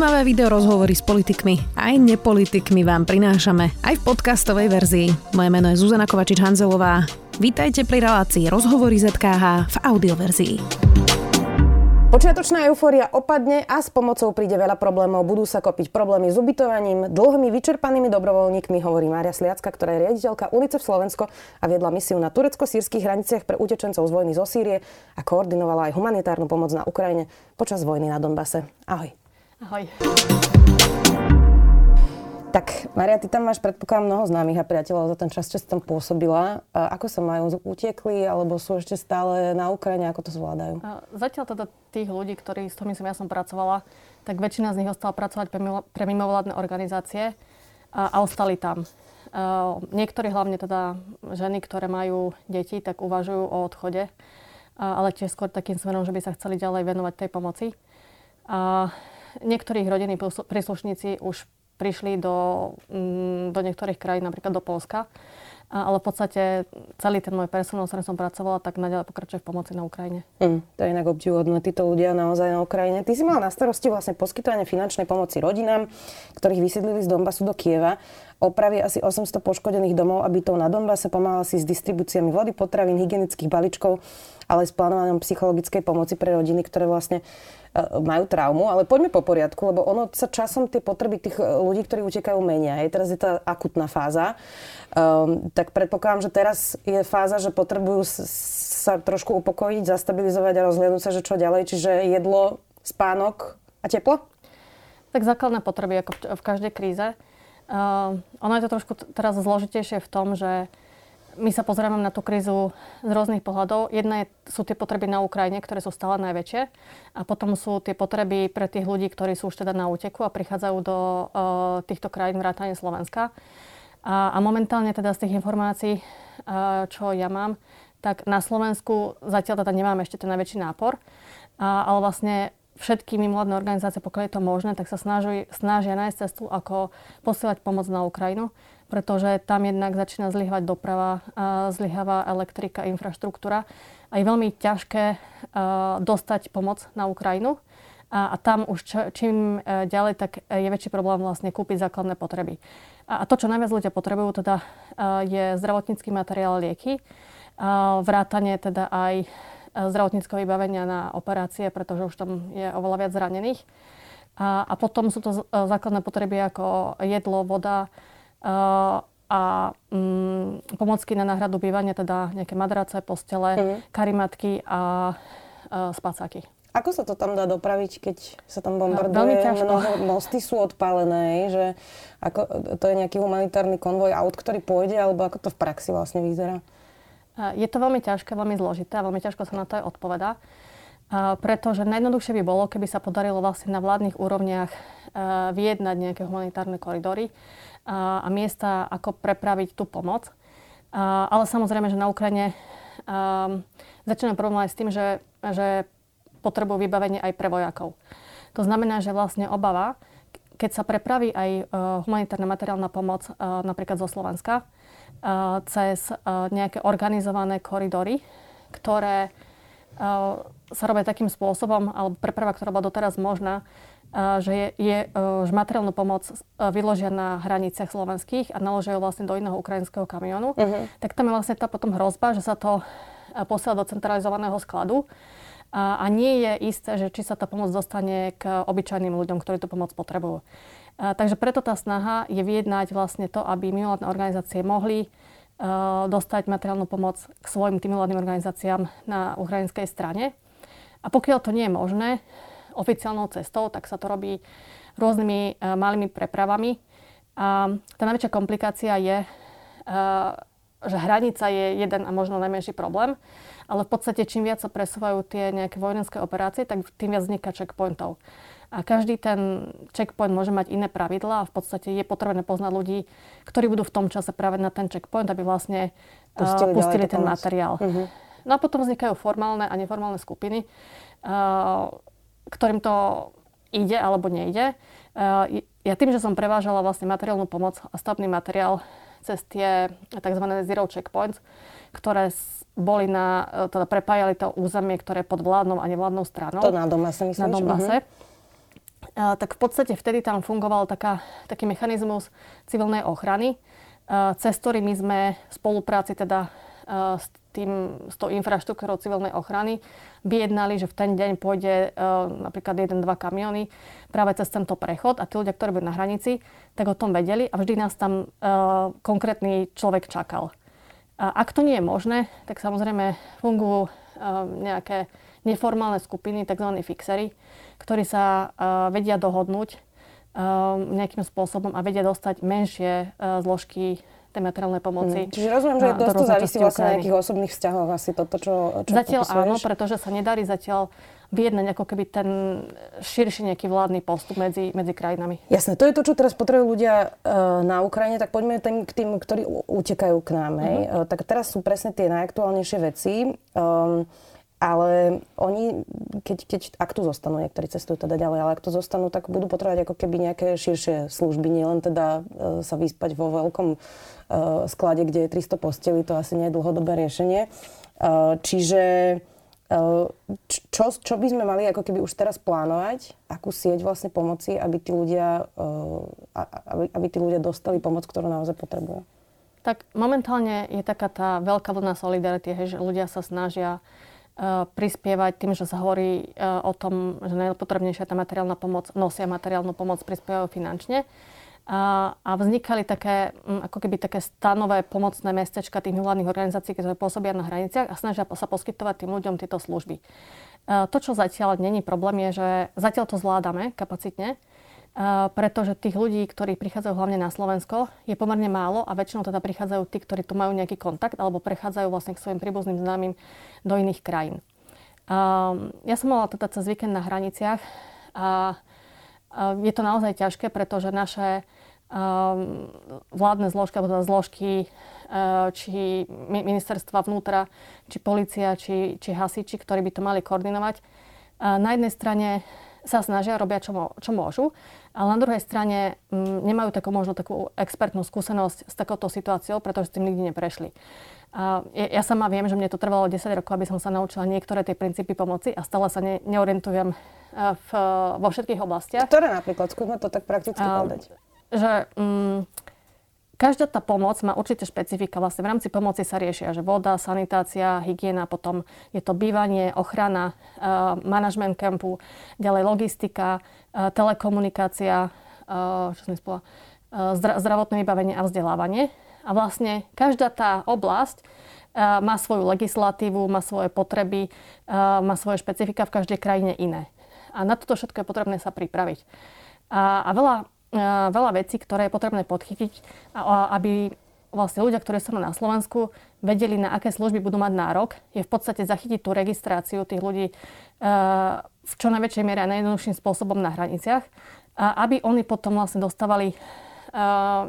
Zaujímavé video rozhovory s politikmi aj nepolitikmi vám prinášame aj v podcastovej verzii. Moje meno je Zuzana Kovačič-Hanzelová. Vítajte pri relácii Rozhovory ZKH v audioverzii. Počiatočná eufória opadne a s pomocou príde veľa problémov. Budú sa kopiť problémy s ubytovaním, dlhými vyčerpanými dobrovoľníkmi, hovorí Mária Sliacka, ktorá je riaditeľka UNICEF Slovensko a viedla misiu na turecko-sírskych hraniciach pre utečencov z vojny zo Sýrie a koordinovala aj humanitárnu pomoc na Ukrajine počas vojny na Donbase. Ahoj. Ahoj. Tak, Maria, ty tam máš predpokladám mnoho známych a priateľov za ten čas, čo si tam pôsobila. A ako sa majú? Utiekli alebo sú ešte stále na Ukrajine? Ako to zvládajú? Zatiaľ teda tých ľudí, ktorí, s ktorými som ja som pracovala, tak väčšina z nich ostala pracovať pre, mimo, pre mimovládne organizácie a, a ostali tam. Uh, niektorí, hlavne teda ženy, ktoré majú deti, tak uvažujú o odchode, uh, ale tiež skôr takým smerom, že by sa chceli ďalej venovať tej pomoci. Uh, niektorých rodinní príslušníci už prišli do, mm, do niektorých krajín, napríklad do Polska. Ale v podstate celý ten môj personál, s ktorým som pracovala, tak naďalej pokračuje v pomoci na Ukrajine. Mm, to je inak obdivuhodné, títo ľudia naozaj na Ukrajine. Ty si mala na starosti vlastne poskytovanie finančnej pomoci rodinám, ktorých vysídlili z Donbasu do Kieva opravy asi 800 poškodených domov a bytov na Donbase, pomáhala si s distribúciami vody, potravín, hygienických balíčkov, ale aj s plánovaním psychologickej pomoci pre rodiny, ktoré vlastne E, majú traumu, ale poďme po poriadku, lebo ono sa časom tie potreby tých e, ľudí, ktorí utekajú, menia. Hej. Teraz je tá akutná fáza. Um, tak predpokladám, že teraz je fáza, že potrebujú sa trošku upokojiť, zastabilizovať a rozhľadnúť sa, že čo ďalej. Čiže jedlo, spánok a teplo? Tak základné potreby, ako v každej kríze. Uh, ono je to trošku teraz zložitejšie v tom, že my sa pozrieme na tú krízu z rôznych pohľadov. Jedna je, sú tie potreby na Ukrajine, ktoré sú stále najväčšie. A potom sú tie potreby pre tých ľudí, ktorí sú už teda na úteku a prichádzajú do uh, týchto krajín vrátane Slovenska. A, a momentálne teda z tých informácií, uh, čo ja mám, tak na Slovensku zatiaľ teda nemáme ešte ten najväčší nápor. A, ale vlastne všetky mimovládne organizácie, pokiaľ je to možné, tak sa snaží, snažia nájsť cestu, ako posielať pomoc na Ukrajinu pretože tam jednak začína zlyhávať doprava, zlyháva elektrika, infraštruktúra a je veľmi ťažké dostať pomoc na Ukrajinu. A, tam už čím e, ďalej, tak je väčší problém vlastne kúpiť základné potreby. A, a to, čo najviac ľudia potrebujú, teda je zdravotnícky materiál, lieky, vrátanie teda aj zdravotníckého vybavenia na operácie, pretože už tam je oveľa viac zranených. A, a potom sú to základné potreby ako jedlo, voda, a um, pomocky na náhradu bývania, teda nejaké madrace, postele, mm. karimatky a uh, spacáky. Ako sa to tam dá dopraviť, keď sa tam bombarduje? No, veľmi ťažko. Mnoho mosty sú odpálené, že ako, to je nejaký humanitárny konvoj aut, ktorý pôjde, alebo ako to v praxi vlastne vyzerá? Je to veľmi ťažké, veľmi zložité a veľmi ťažko sa na to aj odpovedá. Pretože najjednoduchšie by bolo, keby sa podarilo vlastne na vládnych úrovniach vyjednať nejaké humanitárne koridory a, a miesta, ako prepraviť tú pomoc. A, ale samozrejme, že na Ukrajine začína problém aj s tým, že, že potrebujú vybavenie aj pre vojakov. To znamená, že vlastne obava, keď sa prepraví aj humanitárna materiálna pomoc napríklad zo Slovenska cez uh, nejaké organizované koridory, ktoré uh, sa robia takým spôsobom, alebo preprava, ktorá bola doteraz možná, že je, je že materiálnu pomoc vyložia na hraniciach slovenských a naložia ju vlastne do iného ukrajinského kamionu, uh-huh. tak tam je vlastne tá potom hrozba, že sa to posiela do centralizovaného skladu a, a nie je isté, že či sa tá pomoc dostane k obyčajným ľuďom, ktorí tú pomoc potrebujú. Takže preto tá snaha je vyjednať vlastne to, aby mimovládne organizácie mohli uh, dostať materiálnu pomoc k svojim tým mimovládnym organizáciám na ukrajinskej strane. A pokiaľ to nie je možné, oficiálnou cestou, tak sa to robí rôznymi uh, malými prepravami. A tá najväčšia komplikácia je, uh, že hranica je jeden a možno najmenší problém, ale v podstate čím viac sa presúvajú tie nejaké vojenské operácie, tak tým viac vzniká checkpointov. A každý ten checkpoint môže mať iné pravidlá a v podstate je potrebné poznať ľudí, ktorí budú v tom čase práve na ten checkpoint, aby vlastne pustili, uh, pustili ten materiál. Uh-huh. No a potom vznikajú formálne a neformálne skupiny, uh, ktorým to ide alebo nejde. Eh, ja tým, že som prevážala vlastne materiálnu pomoc a stavebný materiál cez tie tzv. zero checkpoints, ktoré boli na, eh, teda prepájali to územie, ktoré je pod vládnou a nevládnou stranou. To na Donbase myslíš? Na Donbase. Uh-huh. Tak v podstate vtedy tam fungoval taká, taký mechanizmus civilnej ochrany, cez ktorý my sme v spolupráci teda s, tým, s tou infraštruktúrou civilnej ochrany vyjednali, že v ten deň pôjde napríklad jeden, dva kamiony práve cez tento prechod a tí ľudia, ktorí boli na hranici, tak o tom vedeli a vždy nás tam konkrétny človek čakal. A ak to nie je možné, tak samozrejme fungujú nejaké neformálne skupiny, tzv. fixery, ktorí sa vedia dohodnúť nejakým spôsobom a vedia dostať menšie zložky tej materiálnej pomoci. Hmm. Čiže rozumiem, že dosť to závisí vlastne na nejakých osobných vzťahoch asi toto, čo, čo Zatiaľ popisuješ. áno, pretože sa nedarí zatiaľ vyjednať ako keby ten širší nejaký vládny postup medzi, medzi krajinami. Jasné, to je to, čo teraz potrebujú ľudia na Ukrajine, tak poďme tým, k tým, ktorí utekajú k nám. Uh-huh. Uh, tak teraz sú presne tie najaktuálnejšie veci. Um, ale oni, keď, keď, ak tu zostanú, niektorí cestujú teda ďalej, ale ak tu zostanú, tak budú potrebovať ako keby nejaké širšie služby, nielen teda e, sa vyspať vo veľkom e, sklade, kde je 300 postelí, to asi nie je dlhodobé riešenie. E, čiže e, čo, čo by sme mali ako keby už teraz plánovať, akú sieť vlastne pomoci, aby tí ľudia, e, aby, aby tí ľudia dostali pomoc, ktorú naozaj potrebujú? Tak momentálne je taká tá veľká vlna solidarity, že ľudia sa snažia prispievať tým, že sa hovorí eh, o tom, že najpotrebnejšia tá materiálna pomoc, nosia materiálnu pomoc, prispievajú finančne. A, a vznikali také, ako keby také stanové pomocné mestečka tých mimovládnych organizácií, ktoré pôsobia na hraniciach a snažia sa poskytovať tým ľuďom tieto služby. To, čo zatiaľ není problém, je, že zatiaľ to zvládame kapacitne, pretože tých ľudí, ktorí prichádzajú hlavne na Slovensko, je pomerne málo a väčšinou teda prichádzajú tí, ktorí tu majú nejaký kontakt alebo prechádzajú vlastne k svojim príbuzným známym do iných krajín. Ja som mala teda cez víkend na hraniciach a je to naozaj ťažké, pretože naše vládne zložky, alebo teda zložky či ministerstva vnútra, či policia, či, či hasiči, ktorí by to mali koordinovať, na jednej strane sa snažia, robia čo, čo môžu, ale na druhej strane m, mm, nemajú takú možno takú expertnú skúsenosť s takouto situáciou, pretože s tým nikdy neprešli. A ja, ja sama viem, že mne to trvalo 10 rokov, aby som sa naučila niektoré tie princípy pomoci a stále sa ne, neorientujem e, v, vo všetkých oblastiach. Ktoré napríklad? Skúsme to tak prakticky povedať. Že m, mm, Každá tá pomoc má určite špecifika. Vlastne v rámci pomoci sa riešia, že voda, sanitácia, hygiena, potom je to bývanie, ochrana, uh, manažment kempu, ďalej logistika, uh, telekomunikácia, uh, čo som zdra- zdravotné vybavenie a vzdelávanie. A vlastne každá tá oblasť má svoju legislatívu, má svoje potreby, má svoje špecifika v každej krajine iné. A na toto všetko je potrebné sa pripraviť. A, a veľa veľa vecí, ktoré je potrebné podchytiť, aby vlastne ľudia, ktorí sú na Slovensku, vedeli, na aké služby budú mať nárok, je v podstate zachytiť tú registráciu tých ľudí v čo najväčšej miere a najjednoduchším spôsobom na hraniciach, aby oni potom vlastne dostávali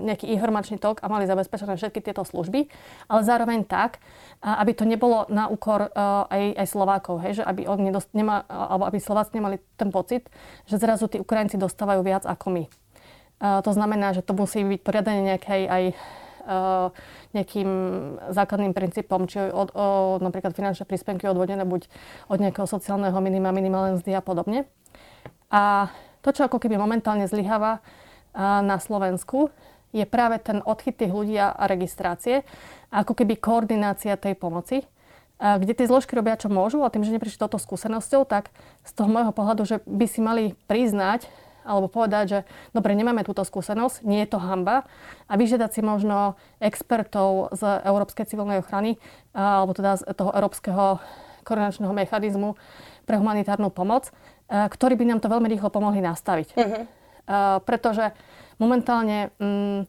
nejaký informačný tok a mali zabezpečené všetky tieto služby, ale zároveň tak, aby to nebolo na úkor aj, aj Slovákov, hej, že aby, oni nedost, nema, alebo aby Slováci nemali ten pocit, že zrazu tí Ukrajinci dostávajú viac ako my. To znamená, že to musí byť poriadanie nejakej aj nejakým základným princípom, či od, o, napríklad finančné príspenky odvodené buď od nejakého sociálneho minima, minimálnej mzdy a podobne. A to, čo ako keby momentálne zlyháva na Slovensku, je práve ten odchyt tých ľudí a registrácie, ako keby koordinácia tej pomoci, kde tie zložky robia, čo môžu a tým, že neprišli toto skúsenosťou, tak z toho môjho pohľadu, že by si mali priznať, alebo povedať, že dobre, nemáme túto skúsenosť, nie je to hamba a vyžiadať si možno expertov z Európskej civilnej ochrany alebo teda z toho Európskeho koordinačného mechanizmu pre humanitárnu pomoc, ktorí by nám to veľmi rýchlo pomohli nastaviť. Uh-huh. Pretože momentálne m, mm,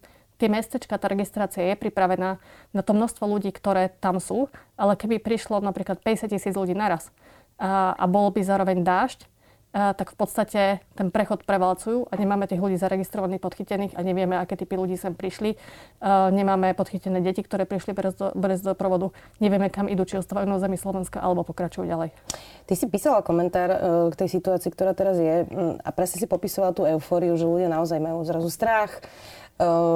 tie mestečka, tá registrácia je pripravená na to množstvo ľudí, ktoré tam sú, ale keby prišlo napríklad 50 tisíc ľudí naraz a, a bol by zároveň dážď, tak v podstate ten prechod prevalcujú a nemáme tých ľudí zaregistrovaných, podchytených a nevieme, aké typy ľudí sem prišli. Nemáme podchytené deti, ktoré prišli bez, do, bez doprovodu. Nevieme, kam idú, či ostávajú na zemi Slovenska alebo pokračujú ďalej. Ty si písala komentár e, k tej situácii, ktorá teraz je a presne si popisovala tú eufóriu, že ľudia naozaj majú zrazu strach e,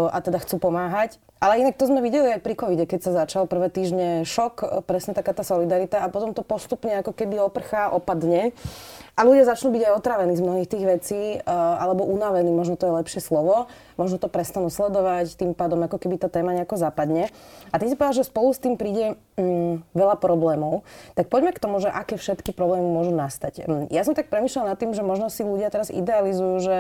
a teda chcú pomáhať. Ale inak to sme videli aj pri covide, keď sa začal prvé týždne šok, presne taká tá solidarita a potom to postupne ako keby oprchá, opadne. A ľudia začnú byť aj otravení z mnohých tých vecí, uh, alebo unavení, možno to je lepšie slovo. Možno to prestanú sledovať, tým pádom ako keby tá téma nejako zapadne. A ty si povedal, že spolu s tým príde um, veľa problémov. Tak poďme k tomu, že aké všetky problémy môžu nastať. Um, ja som tak premyšľala nad tým, že možno si ľudia teraz idealizujú, že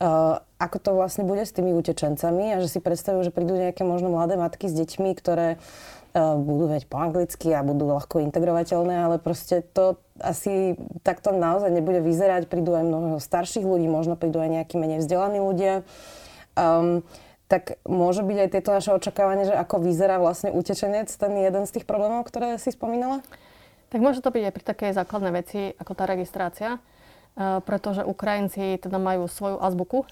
ako to vlastne bude s tými utečencami a že si predstavujú, že prídu nejaké možno mladé matky s deťmi, ktoré uh, budú veď po anglicky a budú ľahko integrovateľné, ale proste to asi takto naozaj nebude vyzerať. Prídu aj mnoho starších ľudí, možno prídu aj nejakí menej vzdelaní ľudia. Um, tak môže byť aj tieto naše očakávanie, že ako vyzerá vlastne utečenec, ten jeden z tých problémov, ktoré si spomínala? Tak môže to byť aj pri takej základnej veci, ako tá registrácia, pretože Ukrajinci teda majú svoju azbuku,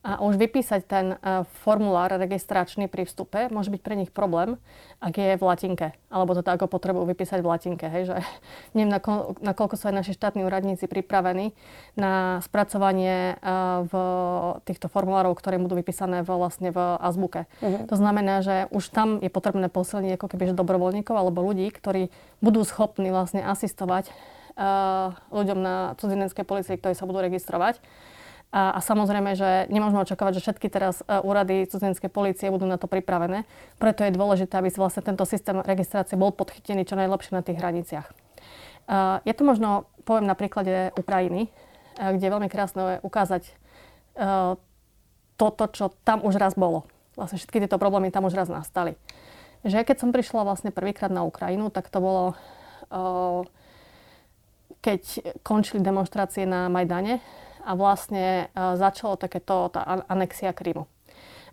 a už vypísať ten e, formulár registračný pri vstupe môže byť pre nich problém, ak je v latinke. Alebo to ako potrebujú vypísať v latinke. Hej, že neviem, nakoľko sú aj naši štátni úradníci pripravení na spracovanie e, v týchto formulárov, ktoré budú vypísané v, vlastne v azbuke. Uh-huh. To znamená, že už tam je potrebné posilniť ako keby že dobrovoľníkov alebo ľudí, ktorí budú schopní vlastne asistovať ľuďom na cudzineckej policii, ktorí sa budú registrovať a, a samozrejme, že nemôžeme očakávať, že všetky teraz uh, úrady cudzinskej policie budú na to pripravené. Preto je dôležité, aby vlastne tento systém registrácie bol podchytený čo najlepšie na tých hraniciach. Uh, je to možno, poviem na príklade Ukrajiny, kde je veľmi krásne ukázať toto, čo tam už raz bolo. Vlastne všetky tieto problémy tam už raz nastali. Že keď som prišla vlastne prvýkrát na Ukrajinu, tak to bolo, keď končili demonstrácie na Majdane, a vlastne e, začalo takéto tá anexia Krymu.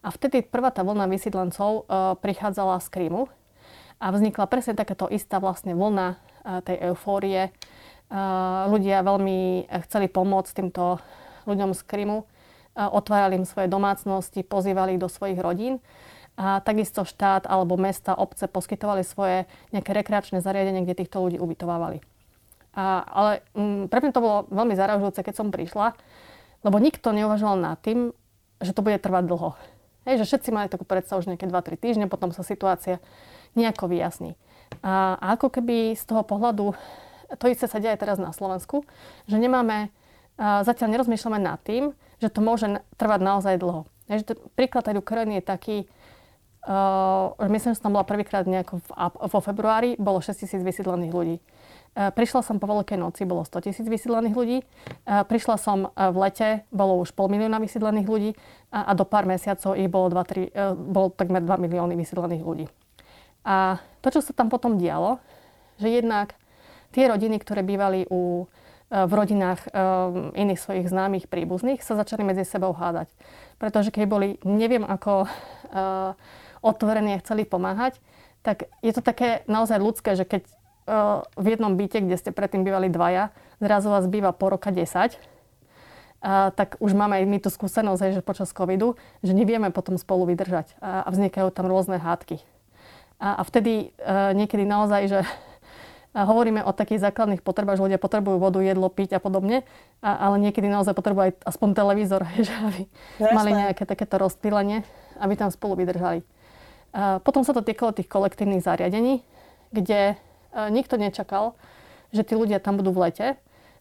A vtedy prvá tá vlna vysídlencov e, prichádzala z Krymu a vznikla presne takáto istá vlastne vlna e, tej eufórie. Ľudia veľmi chceli pomôcť týmto ľuďom z Krymu, otvárali im svoje domácnosti, pozývali ich do svojich rodín. A takisto štát alebo mesta, obce poskytovali svoje nejaké rekreačné zariadenie, kde týchto ľudí ubytovávali. A, ale m, mm, pre mňa to bolo veľmi zaražujúce, keď som prišla, lebo nikto neuvažoval nad tým, že to bude trvať dlho. Hej, že všetci mali takú predstavu, že nejaké 2-3 týždne, potom sa situácia nejako vyjasní. A, a ako keby z toho pohľadu, to isté sa deje teraz na Slovensku, že nemáme, a zatiaľ nerozmýšľame nad tým, že to môže trvať naozaj dlho. Hej, že to, príklad tej Ukrajiny je taký, uh, myslím, že tam bola prvýkrát nejako v, vo februári, bolo 6 tisíc vysídlených ľudí. E, prišla som po Veľkej noci, bolo 100 tisíc vysídlených ľudí. E, prišla som e, v lete, bolo už pol milióna vysídlených ľudí a, do pár mesiacov ich bolo, 2, 3, bolo takmer 2 milióny vysídlených ľudí. A to, čo sa tam potom dialo, že jednak tie rodiny, ktoré bývali u, v rodinách iných svojich známych príbuzných, sa začali medzi sebou hádať. Pretože keď boli, neviem ako uh, otvorení a chceli pomáhať, tak je to také naozaj ľudské, že keď v jednom byte, kde ste predtým bývali dvaja, zrazu vás býva po roka 10, a, tak už máme aj my tú skúsenosť, že počas covidu, že nevieme potom spolu vydržať a, a vznikajú tam rôzne hádky. A, a vtedy e, niekedy naozaj, že a hovoríme o takých základných potrebách, že ľudia potrebujú vodu, jedlo, piť a podobne, a, ale niekedy naozaj potrebujú aj aspoň televízor, že aby Jasné. mali nejaké takéto rozptýlenie, aby tam spolu vydržali. A potom sa to týkalo tých kolektívnych zariadení, kde nikto nečakal, že tí ľudia tam budú v lete.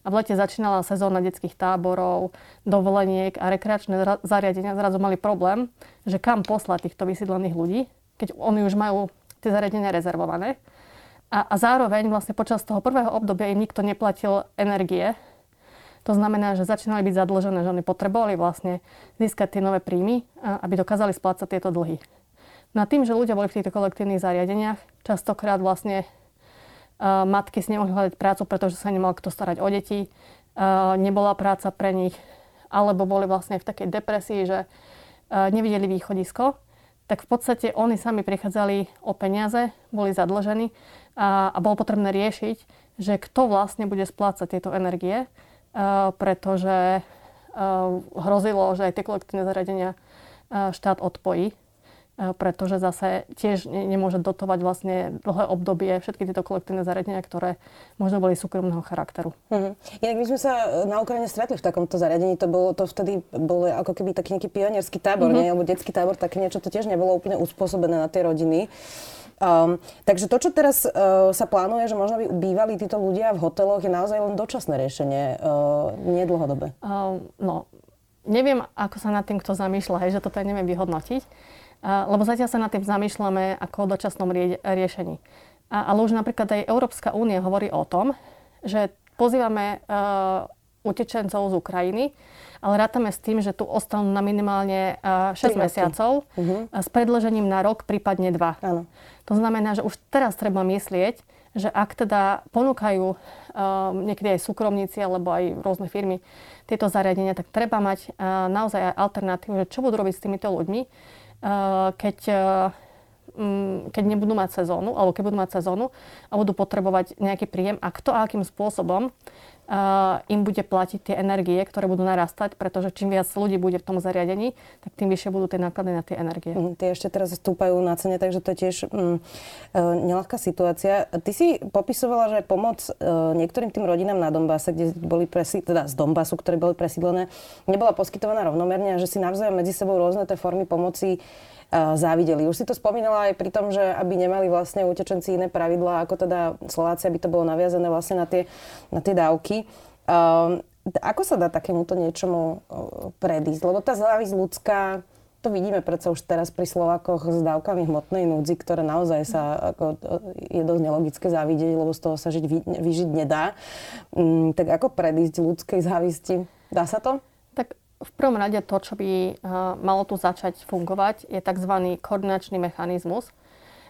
A v lete začínala sezóna detských táborov, dovoleniek a rekreačné zariadenia zrazu mali problém, že kam poslať týchto vysídlených ľudí, keď oni už majú tie zariadenia rezervované. A, a zároveň vlastne počas toho prvého obdobia im nikto neplatil energie. To znamená, že začínali byť zadlžené, že oni potrebovali vlastne získať tie nové príjmy, aby dokázali splácať tieto dlhy. Na tým, že ľudia boli v týchto kolektívnych zariadeniach, častokrát vlastne matky si nemohli hľadať prácu, pretože sa nemal kto starať o deti, nebola práca pre nich, alebo boli vlastne v takej depresii, že nevideli východisko, tak v podstate oni sami prichádzali o peniaze, boli zadlžení a, a bolo potrebné riešiť, že kto vlastne bude splácať tieto energie, pretože hrozilo, že aj tie kolektívne zariadenia štát odpojí. Pretože zase tiež nemôže dotovať vlastne dlhé obdobie všetky tieto kolektívne zariadenia, ktoré možno boli súkromného charakteru. Uh-huh. Inak my sme sa na Ukrajine stretli v takomto zariadení, to bolo to vtedy bol ako keby taký nejaký pionierský tábor, uh-huh. nie? alebo detský tábor, tak niečo to tiež nebolo úplne uspôsobené na tie rodiny. Um, takže to, čo teraz uh, sa plánuje, že možno by bývali títo ľudia v hoteloch, je naozaj len dočasné riešenie, uh, nie dlhodobé. Uh, no, neviem, ako sa nad tým kto zamýšľa, hej, že toto neviem vyhodnotiť, lebo zatiaľ sa nad tým zamýšľame ako o dočasnom rie- riešení. A, ale už napríklad aj Európska únia hovorí o tom, že pozývame uh, utečencov z Ukrajiny, ale rátame s tým, že tu ostanú na minimálne 6 uh, mesiacov uh-huh. s predložením na rok, prípadne 2. Áno. To znamená, že už teraz treba myslieť, že ak teda ponúkajú um, niekedy aj súkromníci alebo aj rôzne firmy tieto zariadenia, tak treba mať uh, naozaj aj alternatívu, že čo budú robiť s týmito ľuďmi, keď, uh, um, keď nebudú mať sezónu, alebo keď budú mať sezónu a budú potrebovať nejaký príjem a kto a akým spôsobom im bude platiť tie energie, ktoré budú narastať, pretože čím viac ľudí bude v tom zariadení, tak tým vyššie budú tie náklady na tie energie. Mm, tie ešte teraz stúpajú na cene, takže to je tiež mm, uh, nelahká situácia. Ty si popisovala, že pomoc uh, niektorým tým rodinám na Dombase, kde boli presi- teda z Dombasu, ktoré boli presídlené, nebola poskytovaná rovnomerne a že si navzájom medzi sebou rôzne tie formy pomoci závideli. Už si to spomínala aj pri tom, že aby nemali vlastne utečenci iné pravidlá, ako teda Slováci, aby to bolo naviazané vlastne na tie, na tie dávky. Um, ako sa dá takémuto niečomu predísť? Lebo tá závisť ľudská, to vidíme predsa už teraz pri Slovákoch s dávkami hmotnej núdzi, ktoré naozaj sa ako, je dosť nelogické závidieť, lebo z toho sa žiť, vyžiť nedá. Um, tak ako predísť ľudskej závisti? Dá sa to? Tak v prvom rade to, čo by uh, malo tu začať fungovať, je tzv. koordinačný mechanizmus.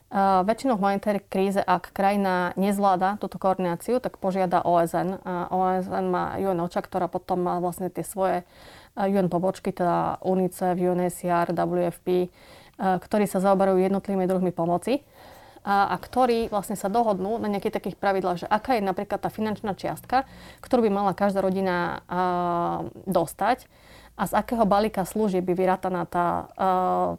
Uh, väčšinou v humanitárnej kríze, ak krajina nezvláda túto koordináciu, tak požiada OSN. A OSN má UNOČA, ktorá potom má vlastne tie svoje UN pobočky, teda UNICEF, UNHCR, WFP, ktorí sa zaoberajú jednotlivými druhmi pomoci a, a ktorí vlastne sa dohodnú na nejakých takých pravidlách, že aká je napríklad tá finančná čiastka, ktorú by mala každá rodina uh, dostať a z akého balíka služieb by vyrátaná tá, uh,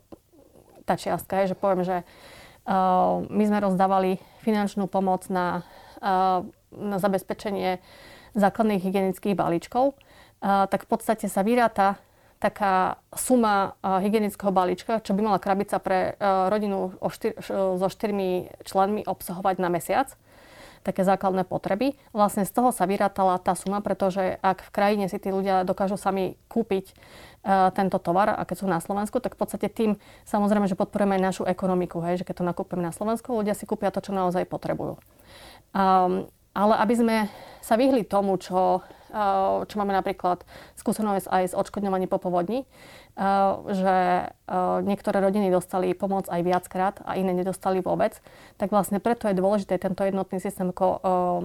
tá čiastka. Je, že poviem, že uh, my sme rozdávali finančnú pomoc na, uh, na zabezpečenie základných hygienických balíčkov, tak v podstate sa vyráta taká suma hygienického balíčka, čo by mala krabica pre rodinu o štyr, so štyrmi členmi obsahovať na mesiac také základné potreby. Vlastne z toho sa vyrátala tá suma, pretože ak v krajine si tí ľudia dokážu sami kúpiť uh, tento tovar, a keď sú na Slovensku, tak v podstate tým samozrejme, že podporujeme aj našu ekonomiku, hej, že keď to nakúpime na Slovensku, ľudia si kúpia to, čo naozaj potrebujú. Um, ale aby sme sa vyhli tomu, čo, čo máme napríklad skúsenosť aj s odškodňovaním po povodni, Eh, že eh, niektoré rodiny dostali pomoc aj viackrát a iné nedostali vôbec, tak vlastne preto je dôležité tento jednotný systém eh,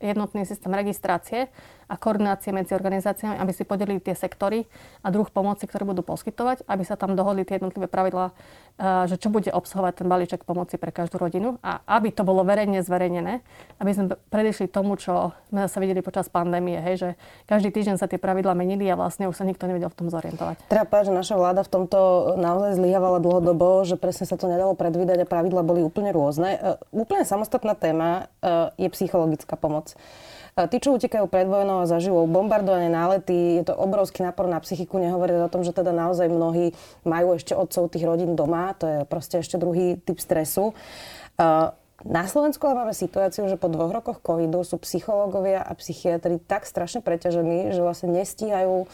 jednotný systém registrácie a koordinácie medzi organizáciami, aby si podelili tie sektory a druh pomoci, ktoré budú poskytovať, aby sa tam dohodli tie jednotlivé pravidlá, eh, že čo bude obsahovať ten balíček pomoci pre každú rodinu a aby to bolo verejne zverejnené, aby sme predišli tomu, čo sme sa videli počas pandémie, hej, že každý týždeň sa tie pravidlá menili a vlastne už sa nikto nevedel v tom zorientovať. Treba že naša vláda v tomto naozaj zlyhávala dlhodobo, že presne sa to nedalo predvídať a pravidla boli úplne rôzne. Uh, úplne samostatná téma uh, je psychologická pomoc. Tí, čo utekajú pred vojnou a zažívajú bombardovanie, nálety, je to obrovský nápor na psychiku. Nehovoriť o tom, že teda naozaj mnohí majú ešte otcov tých rodín doma. To je proste ešte druhý typ stresu. Na Slovensku máme situáciu, že po dvoch rokoch covidu sú psychológovia a psychiatri tak strašne preťažení, že vlastne nestíhajú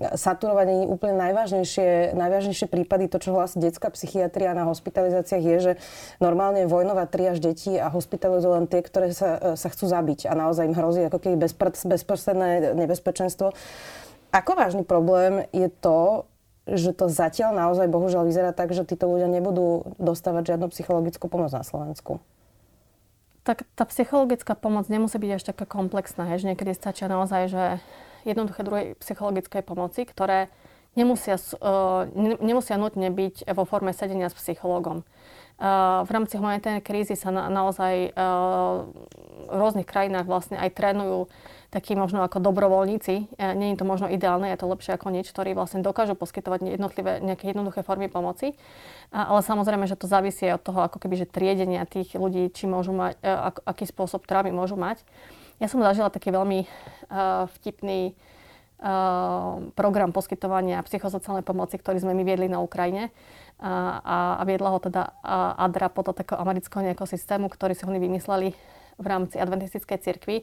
saturovať ani úplne najvážnejšie, najvážnejšie prípady. To, čo hlási detská psychiatria na hospitalizáciách je, že normálne vojnová triaž detí a hospitalizujú len tie, ktoré sa, sa chcú zabiť a naozaj im hrozí ako keby bezprostredné nebezpečenstvo. Ako vážny problém je to, že to zatiaľ naozaj bohužiaľ vyzerá tak, že títo ľudia nebudú dostávať žiadnu psychologickú pomoc na Slovensku? Tak tá psychologická pomoc nemusí byť až taká komplexná. Hež niekedy stačia naozaj, že jednoduché druhy psychologickej pomoci, ktoré nemusia, uh, nemusia nutne byť vo forme sedenia s psychológom. Uh, v rámci humanitárnej krízy sa na, naozaj uh, v rôznych krajinách vlastne aj trénujú takí možno ako dobrovoľníci. E, je to možno ideálne, je to lepšie ako nič, ktorí vlastne dokážu poskytovať jednotlivé, nejaké jednoduché formy pomoci. Ale samozrejme, že to závisí od toho, ako keby, že triedenia tých ľudí, či môžu mať, e, aký spôsob trámy môžu mať. Ja som zažila taký veľmi uh, vtipný uh, program poskytovania psychosociálnej pomoci, ktorý sme my viedli na Ukrajine. A, a viedla ho teda ADRA podľa takého amerického nejakého systému, ktorý si oni vymysleli v rámci adventistickej cirkvi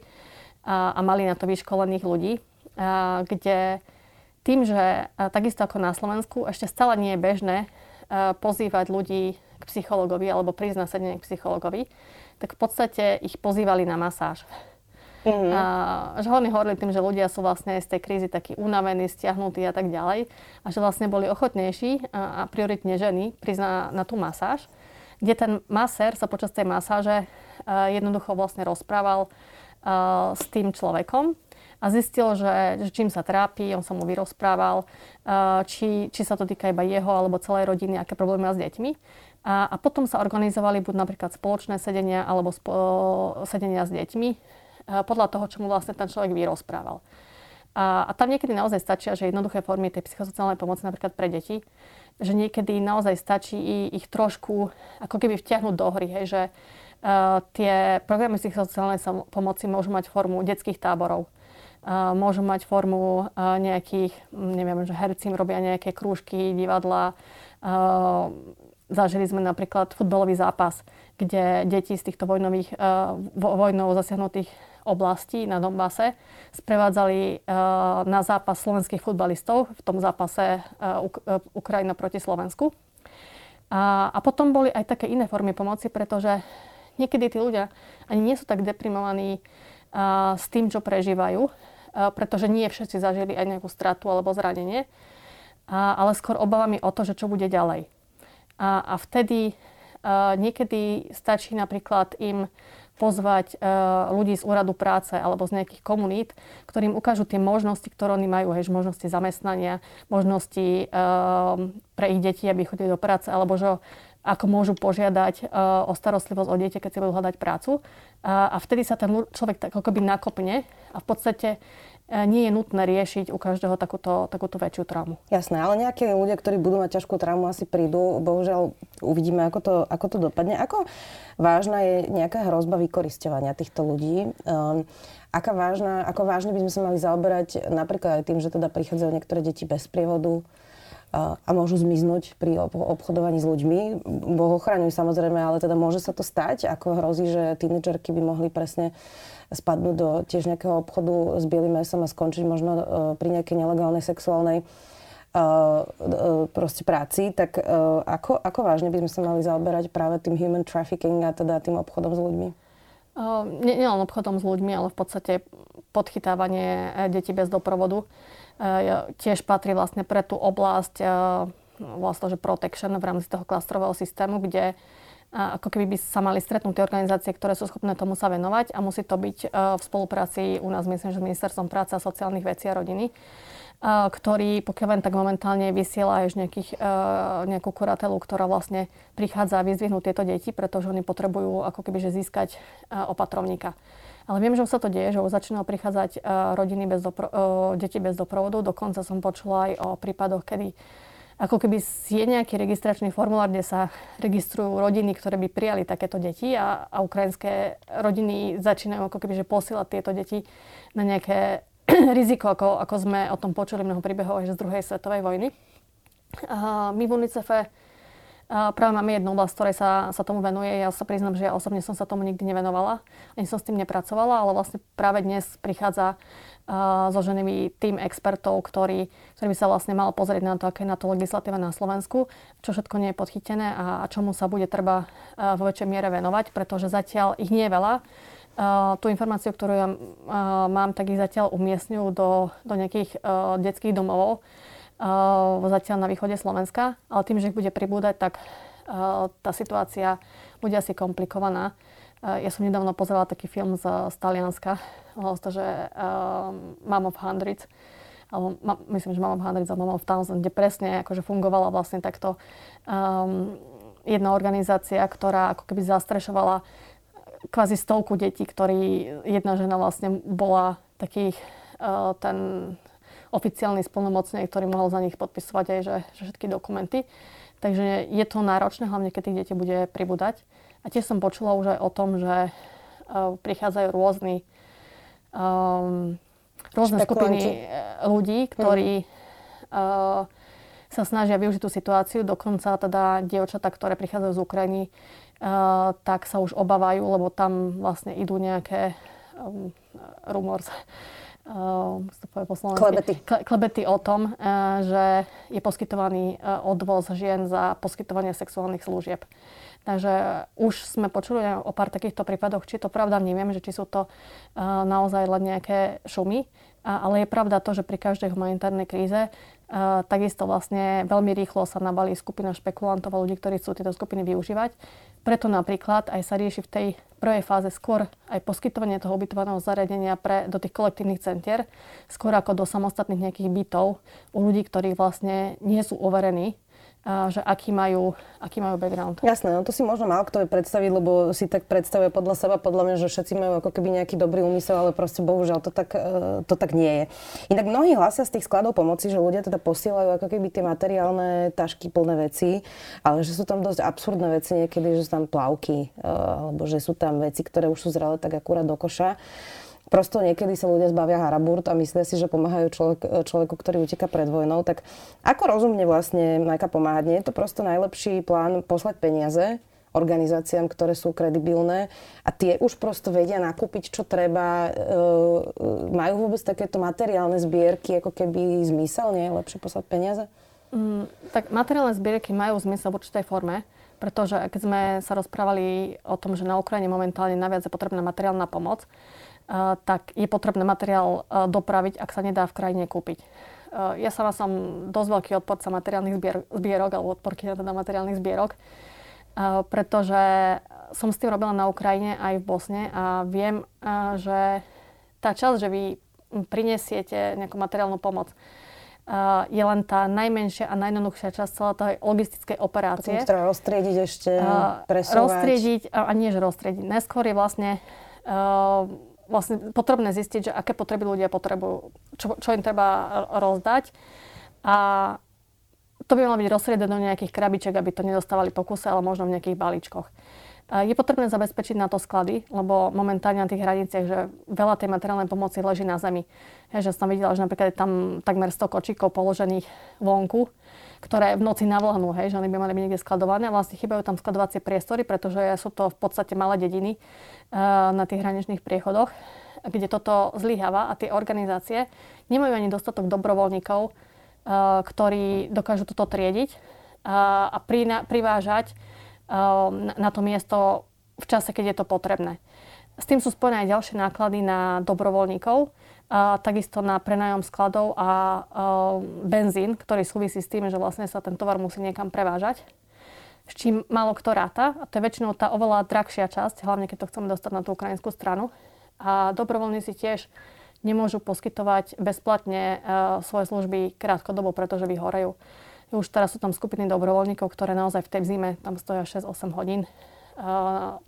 a, a mali na to vyškolených ľudí, a, kde tým, že a, takisto ako na Slovensku ešte stále nie je bežné a, pozývať ľudí k psychologovi alebo prísť na sedenie k psychologovi, tak v podstate ich pozývali na masáž. Mm-hmm. A, že oni hovorili tým, že ľudia sú vlastne z tej krízy takí unavení, stiahnutí a tak ďalej. A že vlastne boli ochotnejší a, a prioritne ženy prísť na, na tú masáž, kde ten masér sa počas tej masáže a, jednoducho vlastne rozprával a, s tým človekom a zistil, že, že čím sa trápi, on sa mu vyrozprával, či, či sa to týka iba jeho alebo celej rodiny, aké problémy má s deťmi. A, a potom sa organizovali buď napríklad spoločné sedenia alebo spo, sedenia s deťmi, podľa toho, čo mu vlastne ten človek vyrozprával. A, a tam niekedy naozaj stačia, že jednoduché formy tej psychosociálnej pomoci napríklad pre deti, že niekedy naozaj stačí ich trošku ako keby vtiahnuť do hry, hej, že uh, tie programy psychosociálnej pomoci môžu mať formu detských táborov, uh, môžu mať formu uh, nejakých, neviem, že herci robia nejaké krúžky, divadla, uh, Zažili sme napríklad futbalový zápas, kde deti z týchto vojnových, vojnou zasiahnutých oblastí na Donbase sprevádzali uh, na zápas slovenských futbalistov v tom zápase Uk- uh, Ukrajina proti Slovensku. A, potom boli aj také iné formy pomoci, pretože niekedy tí ľudia ani nie sú tak deprimovaní s tým, čo prežívajú, pretože nie všetci zažili aj nejakú stratu alebo zranenie, ale skôr obávami o to, že čo bude ďalej. A, vtedy niekedy stačí napríklad im pozvať uh, ľudí z úradu práce alebo z nejakých komunít, ktorým ukážu tie možnosti, ktoré oni majú, hej, možnosti zamestnania, možnosti uh, pre ich deti, aby chodili do práce, alebo že ako môžu požiadať uh, o starostlivosť o dieťa, keď si budú hľadať prácu. A, a vtedy sa ten človek tak ako nakopne a v podstate E, nie je nutné riešiť u každého takúto, takúto väčšiu traumu. Jasné, ale nejakí ľudia, ktorí budú mať ťažkú traumu, asi prídu. Bohužiaľ, uvidíme, ako to, ako to dopadne. Ako vážna je nejaká hrozba vykoristovania týchto ľudí? Um, aká vážna, ako vážne by sme sa mali zaoberať napríklad aj tým, že teda prichádzajú niektoré deti bez prievodu, uh, a môžu zmiznúť pri obchodovaní s ľuďmi. Boh ochraňuj samozrejme, ale teda môže sa to stať, ako hrozí, že tínedžerky by mohli presne spadnúť do tiež nejakého obchodu s bielým mesom a skončiť možno uh, pri nejakej nelegálnej sexuálnej uh, proste práci, tak ako, ako vážne by sme sa mali zaoberať práve tým human trafficking a teda tým obchodom s ľuďmi? Uh, nie, nie len obchodom s ľuďmi, ale v podstate podchytávanie detí bez doprovodu tiež patrí vlastne pre tú oblasť vlastne, že protection v rámci toho klastrového systému, kde uh, ako keby by sa mali stretnúť tie organizácie, ktoré sú schopné tomu sa venovať a musí to byť e, v spolupráci u nás, myslím, že s Ministerstvom práce a sociálnych vecí a rodiny, e, ktorý pokiaľ len tak momentálne vysiela aj nejakých, e, nejakú kuratelu, ktorá vlastne prichádza vyzdvihnúť tieto deti, pretože oni potrebujú ako keby že získať opatrovníka. Ale viem, že už sa to deje, že už začínajú prichádzať rodiny bez dopro- deti bez doprovodu. Dokonca som počula aj o prípadoch, kedy ako keby je nejaký registračný formulár, kde sa registrujú rodiny, ktoré by prijali takéto deti a, a ukrajinské rodiny začínajú ako keby že posielať tieto deti na nejaké riziko, ako, ako sme o tom počuli mnoho príbehov aj z druhej svetovej vojny. A my v UNICEFe práve máme jednu oblasť, ktorej sa, sa tomu venuje. Ja sa priznám, že ja osobne som sa tomu nikdy nevenovala, ani som s tým nepracovala, ale vlastne práve dnes prichádza so ženými tým expertov, ktorý, ktorý by sa vlastne mal pozrieť na to, aké je na to legislatíva na Slovensku, čo všetko nie je podchytené a, čomu sa bude treba vo väčšej miere venovať, pretože zatiaľ ich nie je veľa. Tú informáciu, ktorú ja mám, tak ich zatiaľ umiestňujú do, do nejakých detských domov, zatiaľ na východe Slovenska, ale tým, že ich bude pribúdať, tak tá situácia bude asi komplikovaná. Ja som nedávno pozerala taký film z, z Talianska, to, že uh, Mom of Hundreds, alebo ma, myslím, že Mom of Hundreds a Mom of Thousand, kde presne akože fungovala vlastne takto um, jedna organizácia, ktorá ako keby zastrešovala kvázi stovku detí, ktorí jedna žena vlastne bola takých uh, ten oficiálny splnomocný, ktorý mohol za nich podpisovať aj že, že všetky dokumenty. Takže je to náročné, hlavne keď tých detí bude pribúdať. A tiež som počula už aj o tom, že uh, prichádzajú rôzni, um, rôzne skupiny ľudí, ktorí uh, sa snažia využiť tú situáciu. Dokonca teda dievčatá, ktoré prichádzajú z Ukrajiny, uh, tak sa už obávajú, lebo tam vlastne idú nejaké um, rumors, uh, klebety. klebety o tom, uh, že je poskytovaný uh, odvoz žien za poskytovanie sexuálnych služieb. Takže už sme počuli o pár takýchto prípadoch, či to pravda, neviem, že či sú to uh, naozaj len nejaké šumy, ale je pravda to, že pri každej humanitárnej kríze Uh, takisto vlastne veľmi rýchlo sa nabalí skupina špekulantov a ľudí, ktorí chcú tieto skupiny využívať. Preto napríklad aj sa rieši v tej prvej fáze skôr aj poskytovanie toho ubytovaného zariadenia pre, do tých kolektívnych centier, skôr ako do samostatných nejakých bytov u ľudí, ktorí vlastne nie sú overení že aký majú, aký majú background. Jasné, no to si možno mal kto je predstaviť, lebo si tak predstavuje podľa seba, podľa mňa, že všetci majú ako keby nejaký dobrý úmysel, ale proste bohužiaľ to tak, e, to tak nie je. Inak mnohí hlasia z tých skladov pomoci, že ľudia teda posielajú ako keby tie materiálne tašky plné veci, ale že sú tam dosť absurdné veci niekedy, že sú tam plavky, e, alebo že sú tam veci, ktoré už sú zrelé tak akurát do koša. Prosto niekedy sa ľudia zbavia haraburt a myslia si, že pomáhajú človek, človeku, ktorý uteká pred vojnou. Tak ako rozumne vlastne Majka pomáhať? Nie je to prosto najlepší plán poslať peniaze organizáciám, ktoré sú kredibilné a tie už prosto vedia nakúpiť, čo treba. E, majú vôbec takéto materiálne zbierky, ako keby zmysel? Nie je lepšie poslať peniaze? Mm, tak materiálne zbierky majú zmysel v určitej forme, pretože keď sme sa rozprávali o tom, že na Ukrajine momentálne najviac je potrebná materiálna pomoc, tak je potrebné materiál dopraviť, ak sa nedá v krajine kúpiť. Ja sama som dosť veľký odporca materiálnych zbier- zbierok, alebo odporky teda materiálnych zbierok, pretože som s tým robila na Ukrajine aj v Bosne a viem, že tá časť, že vy prinesiete nejakú materiálnu pomoc, je len tá najmenšia a najjednoduchšia časť celé tej logistickej operácie. Potom treba roztriediť ešte, presúvať. Roztriediť, a nie že roztriediť. Neskôr je vlastne vlastne potrebné zistiť, že aké potreby ľudia potrebujú, čo, čo im treba rozdať. A to by malo byť rozsriedené do nejakých krabiček, aby to nedostávali po kuse, ale možno v nejakých balíčkoch. Je potrebné zabezpečiť na to sklady, lebo momentálne na tých hraniciach, že veľa tej materiálnej pomoci leží na zemi. Ja, že som videla, že napríklad je tam takmer 100 kočíkov položených vonku, ktoré v noci navlhnú, hej, že oni by mali byť niekde skladované. Vlastne chýbajú tam skladovacie priestory, pretože sú to v podstate malé dediny uh, na tých hraničných priechodoch, kde toto zlyháva a tie organizácie nemajú ani dostatok dobrovoľníkov, uh, ktorí dokážu toto triediť uh, a privážať Ehm, na to miesto v čase, keď je to potrebné. S tým sú spojené aj ďalšie náklady na dobrovoľníkov, a takisto na prenajom skladov a ehm, benzín, ktorý súvisí s tým, že vlastne sa ten tovar musí niekam prevážať. S čím málo kto ráta, a to je väčšinou tá oveľa drahšia časť, hlavne keď to chceme dostať na tú ukrajinskú stranu. A dobrovoľníci tiež nemôžu poskytovať bezplatne uh, svoje služby krátkodobo, pretože vyhorejú. Už teraz sú tam skupiny dobrovoľníkov, ktoré naozaj v tej zime tam stoja 6-8 hodín.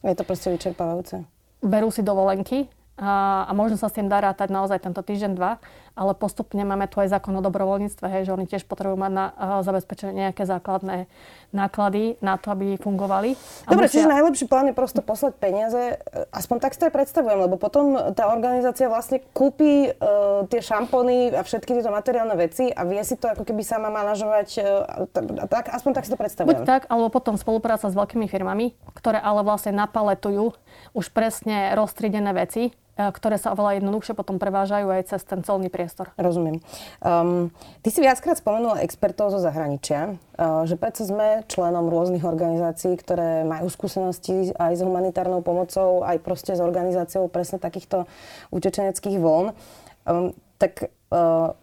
Je to proste vyčerpávajúce. Berú si dovolenky a, možno sa s tým dá rátať naozaj tento týždeň, dva, ale postupne máme tu aj zákon o dobrovoľníctve, hej, že oni tiež potrebujú mať na, uh, zabezpečené nejaké základné náklady na to, aby fungovali. Dobre, musia... čiže najlepší plán je prosto poslať peniaze, e, aspoň tak si to predstavujem, lebo potom tá organizácia vlastne kúpi uh, tie šampóny a všetky tieto materiálne veci a vie si to ako keby sama manažovať, uh, tak, aspoň tak si to predstavujem. Buď tak, alebo potom spolupráca s veľkými firmami, ktoré ale vlastne napaletujú už presne roztriedené veci, ktoré sa oveľa jednoduchšie potom prevážajú aj cez ten celný priestor. Rozumiem. Um, ty si viackrát spomenula expertov zo zahraničia, uh, že predsa sme členom rôznych organizácií, ktoré majú skúsenosti aj s humanitárnou pomocou, aj proste s organizáciou presne takýchto utečeneckých vln. Um, tak uh,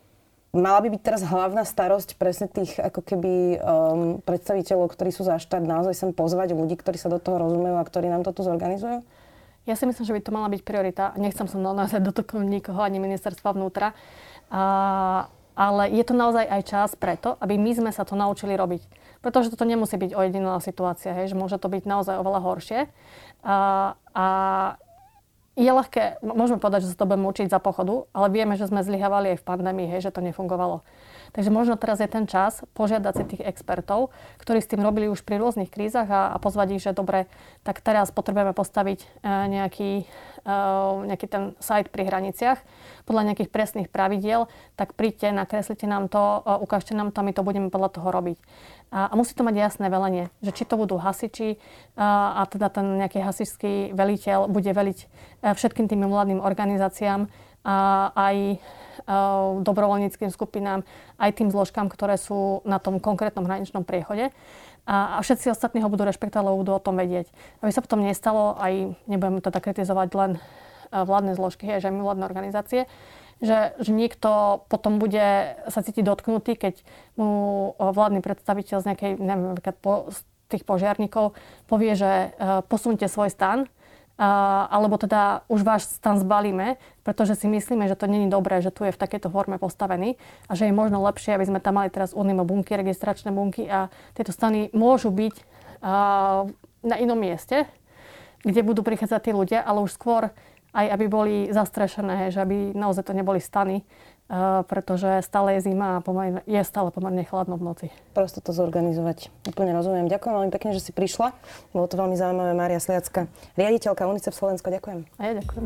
mala by byť teraz hlavná starosť presne tých ako keby um, predstaviteľov, ktorí sú za štát, naozaj sem pozvať ľudí, ktorí sa do toho rozumejú a ktorí nám to tu zorganizujú? Ja si myslím, že by to mala byť priorita. Nechcem som naozaj dotknúť nikoho ani ministerstva vnútra. A, ale je to naozaj aj čas preto, aby my sme sa to naučili robiť. Pretože toto nemusí byť ojedinelá situácia, hej, že môže to byť naozaj oveľa horšie. A, a je ľahké, môžeme povedať, že sa to budeme učiť za pochodu, ale vieme, že sme zlyhávali aj v pandémii, hej, že to nefungovalo. Takže možno teraz je ten čas požiadať si tých expertov, ktorí s tým robili už pri rôznych krízach a, a pozvať ich, že dobre, tak teraz potrebujeme postaviť e, nejaký, e, nejaký ten site pri hraniciach podľa nejakých presných pravidiel, tak príďte, nakreslite nám to, e, ukážte nám to a my to budeme podľa toho robiť. A, a musí to mať jasné velenie, že či to budú hasiči a, a teda ten nejaký hasičský veliteľ bude veliť všetkým tým mladým organizáciám aj dobrovoľníckým skupinám, aj tým zložkám, ktoré sú na tom konkrétnom hraničnom priechode. A, všetci ostatní ho budú rešpektovať, lebo budú o tom vedieť. Aby sa potom nestalo, aj nebudeme teda kritizovať len vládne zložky, aj mimovládne organizácie, že, že niekto potom bude sa cítiť dotknutý, keď mu vládny predstaviteľ z nejakej, neviem, z tých požiarníkov povie, že posunte svoj stan alebo teda už váš stan zbalíme, pretože si myslíme, že to není dobré, že tu je v takejto forme postavený a že je možno lepšie, aby sme tam mali teraz unimo bunky, registračné bunky a tieto stany môžu byť na inom mieste, kde budú prichádzať tí ľudia, ale už skôr aj aby boli zastrešené, že aby naozaj to neboli stany, Uh, pretože stále je zima a pomerne, je stále pomerne chladno v noci. Prosto to zorganizovať. Úplne rozumiem. Ďakujem veľmi pekne, že si prišla. Bolo to veľmi zaujímavé. Mária Sliacka, riaditeľka UNICEF Slovensko. Ďakujem. A ja ďakujem.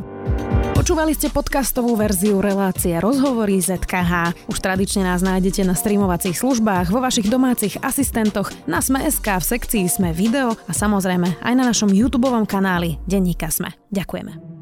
Počúvali ste podcastovú verziu relácie Rozhovory ZKH. Už tradične nás nájdete na streamovacích službách, vo vašich domácich asistentoch, na Sme.sk, v sekcii Sme video a samozrejme aj na našom YouTube kanáli Denníka Sme. Ďakujeme.